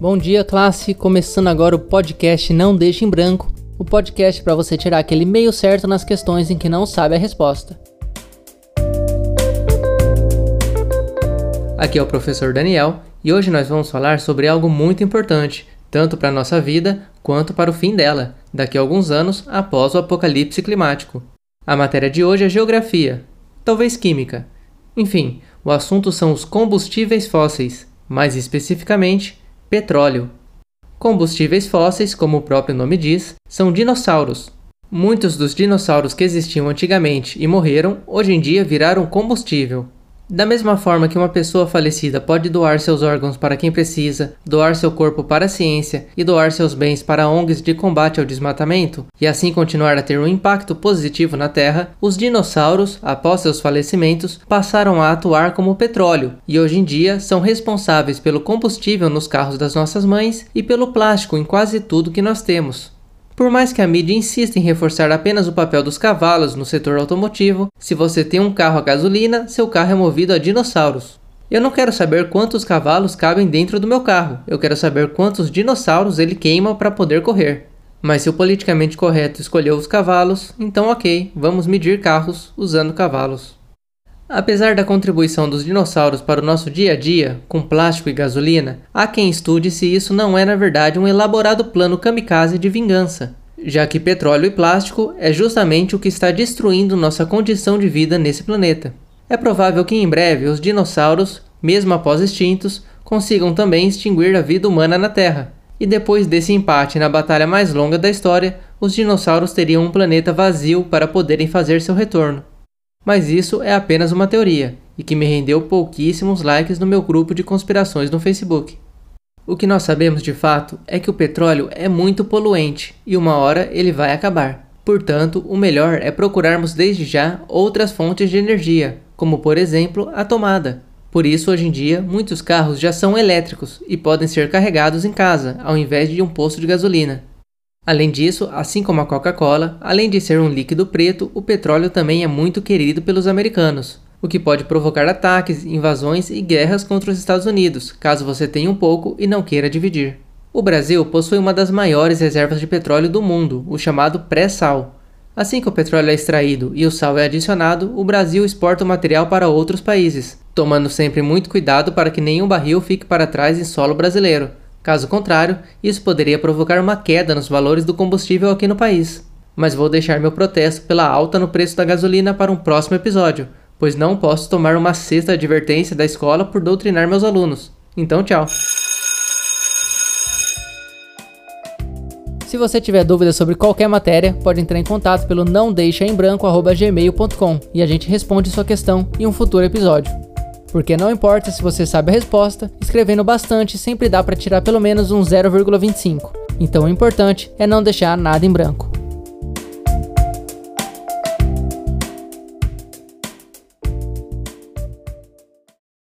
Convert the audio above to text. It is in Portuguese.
Bom dia, classe! Começando agora o podcast Não Deixe em Branco o podcast para você tirar aquele meio certo nas questões em que não sabe a resposta. Aqui é o professor Daniel e hoje nós vamos falar sobre algo muito importante, tanto para a nossa vida quanto para o fim dela, daqui a alguns anos após o apocalipse climático. A matéria de hoje é geografia, talvez química. Enfim, o assunto são os combustíveis fósseis, mais especificamente, petróleo. Combustíveis fósseis, como o próprio nome diz, são dinossauros. Muitos dos dinossauros que existiam antigamente e morreram, hoje em dia viraram combustível. Da mesma forma que uma pessoa falecida pode doar seus órgãos para quem precisa, doar seu corpo para a ciência e doar seus bens para ONGs de combate ao desmatamento, e assim continuar a ter um impacto positivo na Terra, os dinossauros, após seus falecimentos, passaram a atuar como petróleo e hoje em dia são responsáveis pelo combustível nos carros das nossas mães e pelo plástico em quase tudo que nós temos. Por mais que a mídia insista em reforçar apenas o papel dos cavalos no setor automotivo, se você tem um carro a gasolina, seu carro é movido a dinossauros. Eu não quero saber quantos cavalos cabem dentro do meu carro, eu quero saber quantos dinossauros ele queima para poder correr. Mas se o politicamente correto escolheu os cavalos, então ok, vamos medir carros usando cavalos. Apesar da contribuição dos dinossauros para o nosso dia a dia, com plástico e gasolina, há quem estude se isso não é na verdade um elaborado plano kamikaze de vingança, já que petróleo e plástico é justamente o que está destruindo nossa condição de vida nesse planeta. É provável que em breve os dinossauros, mesmo após extintos, consigam também extinguir a vida humana na Terra. E depois desse empate na batalha mais longa da história, os dinossauros teriam um planeta vazio para poderem fazer seu retorno mas isso é apenas uma teoria e que me rendeu pouquíssimos likes no meu grupo de conspirações no Facebook. O que nós sabemos de fato é que o petróleo é muito poluente e uma hora ele vai acabar. Portanto, o melhor é procurarmos desde já outras fontes de energia, como por exemplo a tomada. Por isso, hoje em dia, muitos carros já são elétricos e podem ser carregados em casa, ao invés de um posto de gasolina. Além disso, assim como a Coca-Cola, além de ser um líquido preto, o petróleo também é muito querido pelos americanos, o que pode provocar ataques, invasões e guerras contra os Estados Unidos, caso você tenha um pouco e não queira dividir. O Brasil possui uma das maiores reservas de petróleo do mundo, o chamado pré-sal. Assim que o petróleo é extraído e o sal é adicionado, o Brasil exporta o material para outros países, tomando sempre muito cuidado para que nenhum barril fique para trás em solo brasileiro. Caso contrário, isso poderia provocar uma queda nos valores do combustível aqui no país. Mas vou deixar meu protesto pela alta no preço da gasolina para um próximo episódio, pois não posso tomar uma sexta advertência da escola por doutrinar meus alunos. Então, tchau. Se você tiver dúvidas sobre qualquer matéria, pode entrar em contato pelo não deixa em branco@gmail.com e a gente responde sua questão em um futuro episódio. Porque não importa se você sabe a resposta, escrevendo bastante sempre dá para tirar pelo menos um 0,25. Então o importante é não deixar nada em branco.